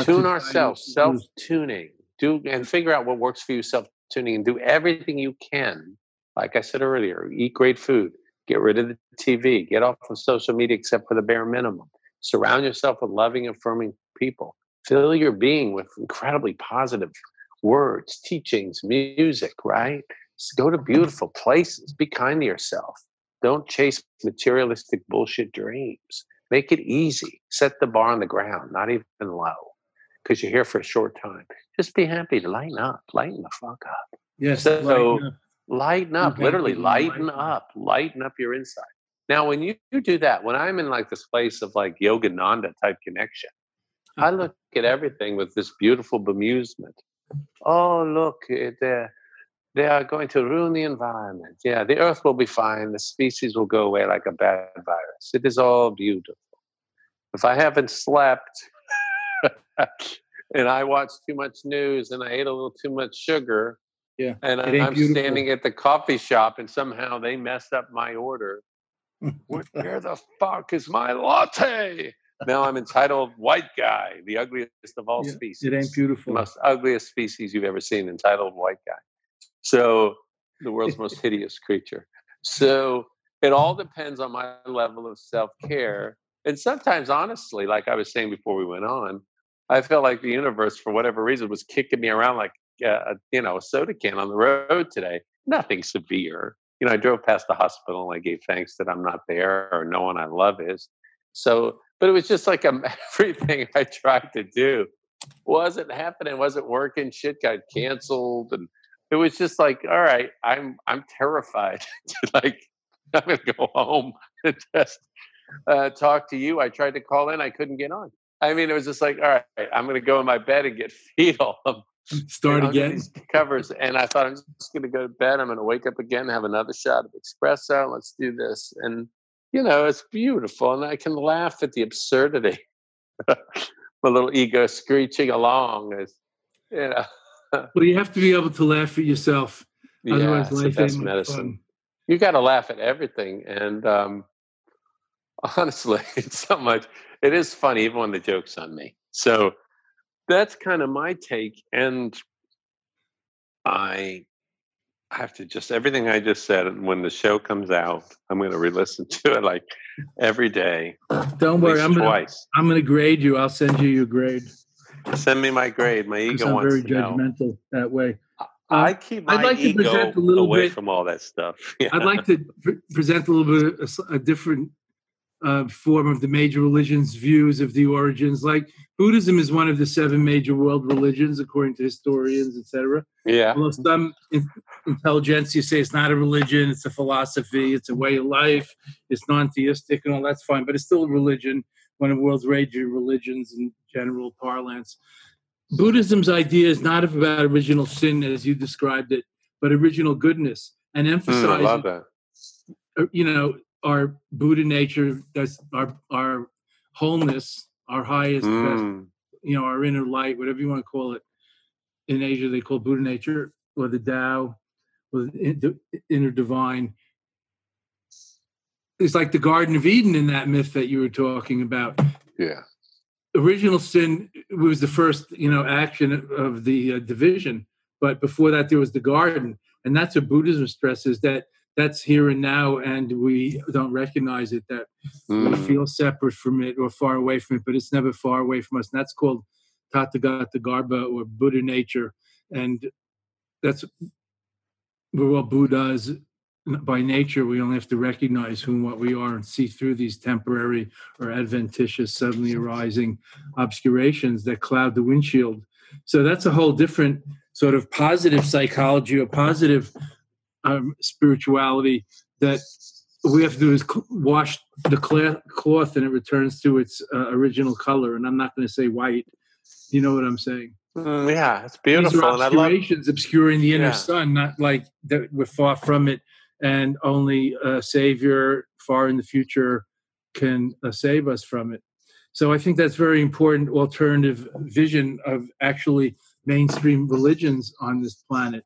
Tune ourselves, self tuning. Do and figure out what works for you, self tuning, and do everything you can. Like I said earlier, eat great food, get rid of the TV, get off of social media except for the bare minimum. Surround yourself with loving, affirming people. Fill your being with incredibly positive words, teachings, music, right? go to beautiful places. Be kind to yourself. Don't chase materialistic bullshit dreams. Make it easy. Set the bar on the ground, not even low, because you're here for a short time. Just be happy to lighten up, lighten the fuck up. Yes. So lighten up, up literally lighten, lighten up, lighten up your inside. Now, when you, you do that, when I'm in like this place of like Yogananda type connection, I look at everything with this beautiful bemusement. oh look, eh, they're they are going to ruin the environment. Yeah, the earth will be fine. The species will go away like a bad virus. It is all beautiful. If I haven't slept and I watch too much news and I ate a little too much sugar, yeah, and I'm beautiful. standing at the coffee shop and somehow they messed up my order. Where the fuck is my latte? Now I'm entitled white guy, the ugliest of all yeah, species. It ain't beautiful. The most ugliest species you've ever seen, entitled white guy. So the world's most hideous creature. So it all depends on my level of self care. And sometimes, honestly, like I was saying before we went on, I felt like the universe, for whatever reason, was kicking me around like a, you know a soda can on the road today. Nothing severe. You know, I drove past the hospital and I gave thanks that I'm not there or no one I love is. So, but it was just like a, everything I tried to do wasn't happening, wasn't working. Shit got canceled and it was just like, all right, I'm I'm terrified to like I'm gonna go home and just uh, talk to you. I tried to call in, I couldn't get on. I mean, it was just like, all right, I'm gonna go in my bed and get fetal. Start again. Covers, and I thought I'm just gonna go to bed. I'm gonna wake up again, have another shot of espresso. Let's do this, and you know, it's beautiful, and I can laugh at the absurdity. my little ego screeching along as you know well, you have to be able to laugh at yourself. Yeah, Otherwise, life the best medicine. Fun. You got to laugh at everything, and um, honestly, it's so much. It is funny, even when the joke's on me. So that's kind of my take, and I have to just everything I just said. When the show comes out, I'm going to re-listen to it like every day. Don't worry, I'm gonna, I'm going to grade you. I'll send you your grade. Send me my grade. My ego I'm wants very to judgmental know. that way. I uh, keep my I'd like ego to present a little away bit, from all that stuff. Yeah. I'd like to pre- present a little bit a, a different uh, form of the major religions' views of the origins. Like Buddhism is one of the seven major world religions, according to historians, etc. Yeah. Although some in- intelligentsia say it's not a religion, it's a philosophy, it's a way of life, it's non-theistic, and all that's fine, but it's still a religion one of the world's major religions in general parlance. Buddhism's idea is not about original sin as you described it, but original goodness and emphasizing, mm, you know, our Buddha nature, that's our our wholeness, our highest, mm. best, you know, our inner light, whatever you want to call it. In Asia, they call Buddha nature or the Tao, or the inner divine It's like the Garden of Eden in that myth that you were talking about. Yeah. Original sin was the first, you know, action of the uh, division, but before that there was the garden, and that's what Buddhism stresses that that's here and now, and we don't recognize it. That mm. we feel separate from it or far away from it, but it's never far away from us. And that's called Tathagata garbha or Buddha nature, and that's what Buddha is by nature, we only have to recognize who and what we are and see through these temporary or adventitious, suddenly arising obscurations that cloud the windshield. So that's a whole different sort of positive psychology or positive um, spirituality that we have to do is wash the cloth and it returns to its uh, original color. And I'm not going to say white. You know what I'm saying? Mm, yeah, it's beautiful. These are obscurations love... obscuring the inner yeah. sun, not like that we're far from it and only a savior far in the future can uh, save us from it. So I think that's very important alternative vision of actually mainstream religions on this planet.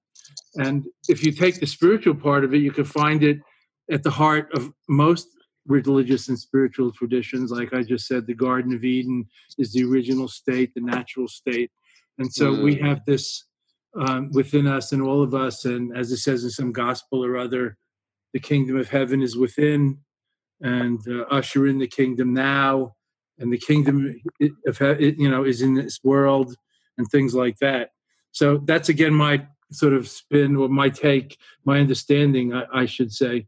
And if you take the spiritual part of it, you can find it at the heart of most religious and spiritual traditions. Like I just said, the Garden of Eden is the original state, the natural state. And so mm. we have this um, within us and all of us. And as it says in some gospel or other, the kingdom of heaven is within, and uh, usher in the kingdom now, and the kingdom of you know is in this world, and things like that. So that's again my sort of spin or my take, my understanding, I, I should say,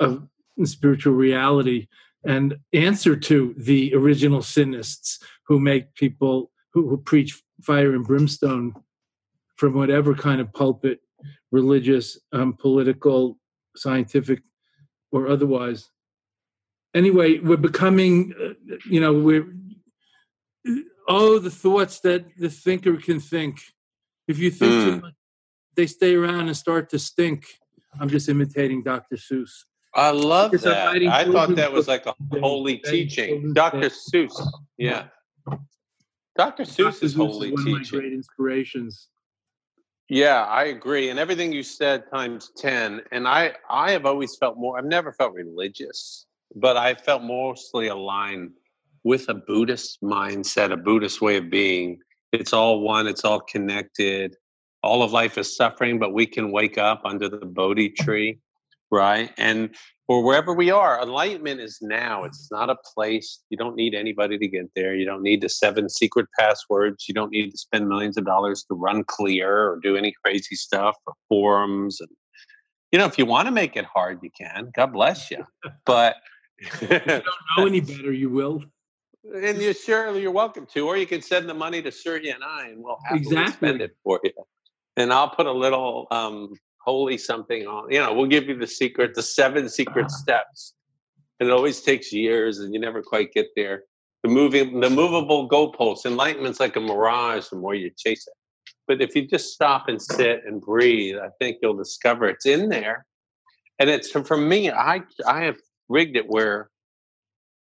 of spiritual reality and answer to the original sinists who make people who, who preach fire and brimstone from whatever kind of pulpit, religious, um, political, scientific or otherwise. Anyway, we're becoming, uh, you know, we're, oh, the thoughts that the thinker can think. If you think mm. too much, they stay around and start to stink. I'm just imitating Dr. Seuss. I love because that. I thought that was like a holy teaching. Dr. Seuss. Yeah. Dr. Seuss Dr. is holy is teaching. One of my great inspirations. Yeah, I agree. And everything you said times 10. And I I have always felt more I've never felt religious, but I felt mostly aligned with a Buddhist mindset, a Buddhist way of being. It's all one, it's all connected. All of life is suffering, but we can wake up under the Bodhi tree, right? And or wherever we are, enlightenment is now. It's not a place. You don't need anybody to get there. You don't need the seven secret passwords. You don't need to spend millions of dollars to run clear or do any crazy stuff or forums. And you know, if you want to make it hard, you can. God bless you. But if you don't know any better, you will. And you surely you're welcome to, or you can send the money to Surya and I, and we'll happily exactly. spend it for you. And I'll put a little um, holy something on. You know, we'll give you the secret, the seven secret steps. And it always takes years, and you never quite get there. The moving, the movable goalposts. Enlightenment's like a mirage. The more you chase it, but if you just stop and sit and breathe, I think you'll discover it's in there. And it's for me. I I have rigged it where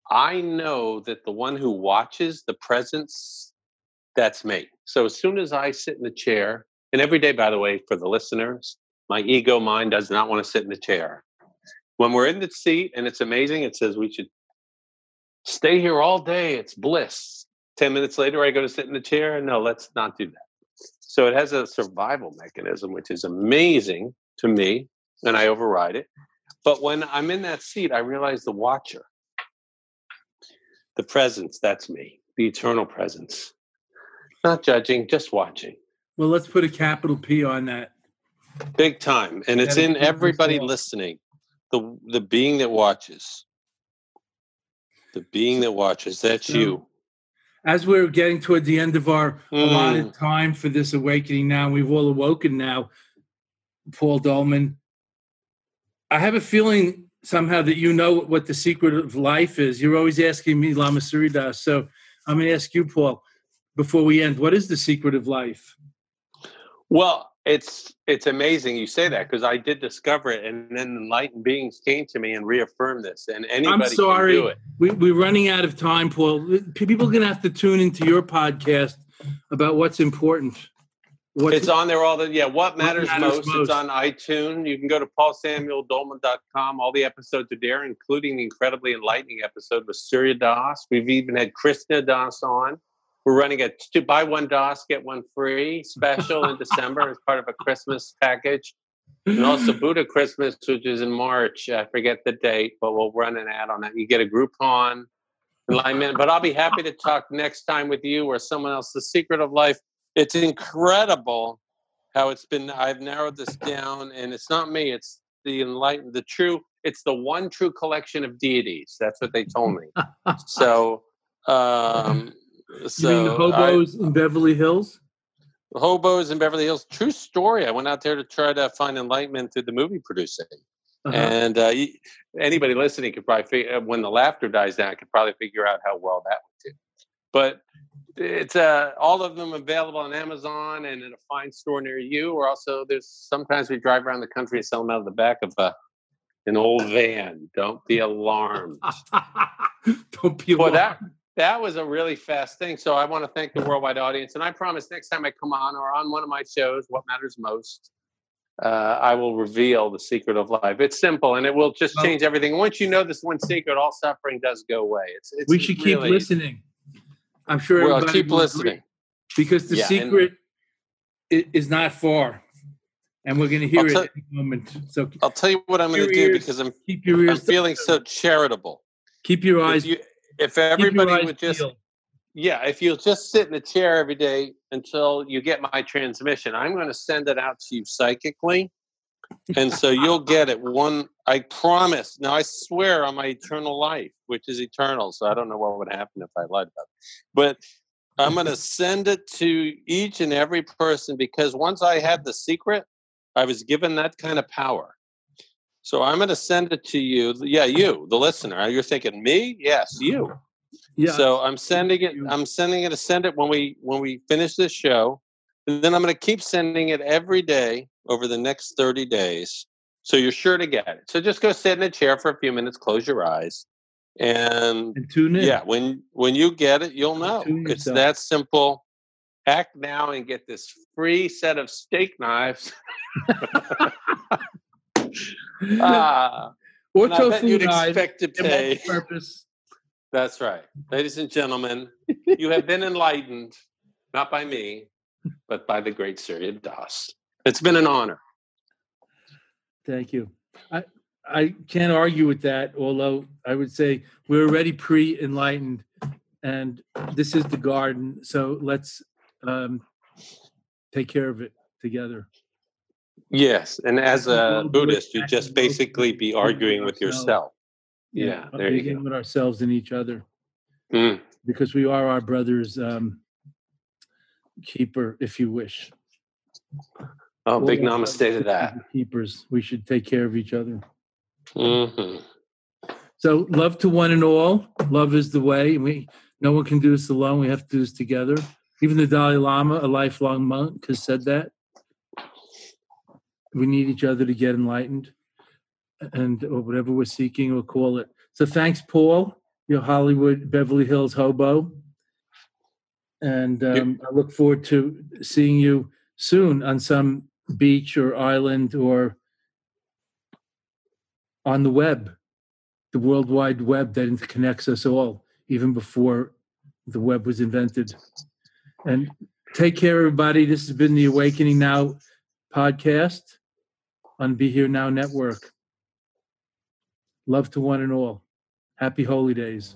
I know that the one who watches the presence, that's me. So as soon as I sit in the chair, and every day, by the way, for the listeners, my ego mind does not want to sit in the chair. When we're in the seat and it's amazing, it says we should stay here all day. It's bliss. 10 minutes later, I go to sit in the chair. No, let's not do that. So it has a survival mechanism, which is amazing to me, and I override it. But when I'm in that seat, I realize the watcher, the presence, that's me, the eternal presence. Not judging, just watching. Well, let's put a capital P on that. Big time. And it's in everybody listening. The the being that watches. The being that watches. That's so, you. As we're getting toward the end of our mm. allotted time for this awakening now, we've all awoken now, Paul Dolman. I have a feeling somehow that you know what the secret of life is. You're always asking me, Lama Surya Das. So I'm going to ask you, Paul, before we end, what is the secret of life? Well, it's it's amazing you say that because I did discover it, and then enlightened beings came to me and reaffirmed this. And anybody I'm sorry, can do it. We, we're running out of time, Paul. People are going to have to tune into your podcast about what's important. What's, it's on there all the yeah. What matters, what matters most, most, It's on iTunes. You can go to paulsamueldolman.com. All the episodes are there, including the incredibly enlightening episode with Surya Das. We've even had Krishna Das on. We're running a two, buy one Das, get one free special in December as part of a Christmas package. And also Buddha Christmas, which is in March. I forget the date, but we'll run an ad on that. You get a Groupon alignment. But I'll be happy to talk next time with you or someone else. The secret of life. It's incredible how it's been. I've narrowed this down, and it's not me. It's the enlightened, the true. It's the one true collection of deities. That's what they told me. so um, so you mean the hobos I, in Beverly Hills? The Hobos in Beverly Hills. True story. I went out there to try to find enlightenment through the movie producing. Uh-huh. And uh, anybody listening could probably figure, uh, when the laughter dies down, could probably figure out how well that would do. But it's uh, all of them available on Amazon and in a fine store near you. Or also, there's sometimes we drive around the country and sell them out of the back of a, uh, an old van. Don't be alarmed. Don't be alarmed. Well, that that was a really fast thing. So I want to thank the worldwide audience. And I promise next time I come on or on one of my shows, What Matters Most, uh, I will reveal the secret of life. It's simple and it will just change everything. Once you know this one secret, all suffering does go away. It's, it's we should really, keep listening. I'm sure we'll keep listening. Because the yeah, secret and, is not far. And we're going to hear I'll it at any moment. So I'll tell you what I'm going to do because I'm, keep your ears I'm feeling so charitable. Keep your eyes if everybody would just yeah if you'll just sit in a chair every day until you get my transmission i'm going to send it out to you psychically and so you'll get it one i promise now i swear on my eternal life which is eternal so i don't know what would happen if i lied about it but i'm going to send it to each and every person because once i had the secret i was given that kind of power so I'm going to send it to you. Yeah, you, the listener. You're thinking me? Yes, you. Yeah. So I'm sending it. I'm sending it to send it when we when we finish this show. And then I'm going to keep sending it every day over the next 30 days. So you're sure to get it. So just go sit in a chair for a few minutes, close your eyes, and, and tune in. Yeah, when when you get it, you'll know. It's that simple. Act now and get this free set of steak knives. ah, or tofu you'd expect to pay. Purpose. That's right, ladies and gentlemen. you have been enlightened, not by me, but by the great Surya Das. It's been an honor. Thank you. I I can't argue with that, although I would say we're already pre-enlightened, and this is the garden. So let's um, take care of it together. Yes, and as a Buddhist, you just basically be arguing with yourself. Yeah, yeah there you go. with ourselves and each other, mm. because we are our brother's um, keeper, if you wish. Oh, big namaste to that. Keepers, we should take care of each other. Mm-hmm. So, love to one and all. Love is the way. We no one can do this alone. We have to do this together. Even the Dalai Lama, a lifelong monk, has said that. We need each other to get enlightened, and or whatever we're seeking, we'll call it. So, thanks, Paul. Your Hollywood Beverly Hills hobo, and um, I look forward to seeing you soon on some beach or island or on the web, the World Wide Web that connects us all, even before the web was invented. And take care, everybody. This has been the Awakening Now podcast on Be Here Now Network. Love to one and all. Happy holy days.